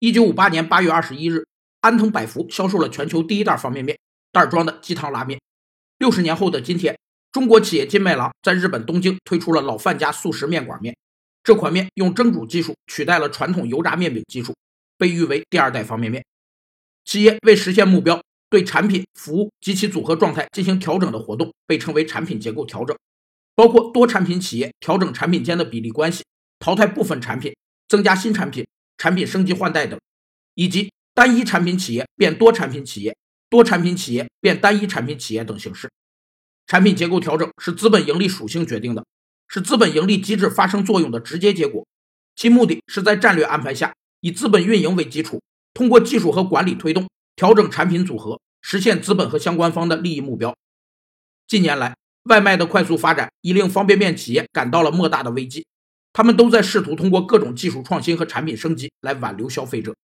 一九五八年八月二十一日，安藤百福销售了全球第一袋方便面——袋装的鸡汤拉面。六十年后的今天，中国企业金麦郎在日本东京推出了老范家速食面馆面。这款面用蒸煮技术取代了传统油炸面饼技术，被誉为第二代方便面。企业为实现目标，对产品、服务及其组合状态进行调整的活动，被称为产品结构调整，包括多产品企业调整产品间的比例关系，淘汰部分产品，增加新产品，产品升级换代等，以及单一产品企业变多产品企业，多产品企业变单一产品企业等形式。产品结构调整是资本盈利属性决定的。是资本盈利机制发生作用的直接结果，其目的是在战略安排下，以资本运营为基础，通过技术和管理推动调整产品组合，实现资本和相关方的利益目标。近年来，外卖的快速发展已令方便面企业感到了莫大的危机，他们都在试图通过各种技术创新和产品升级来挽留消费者。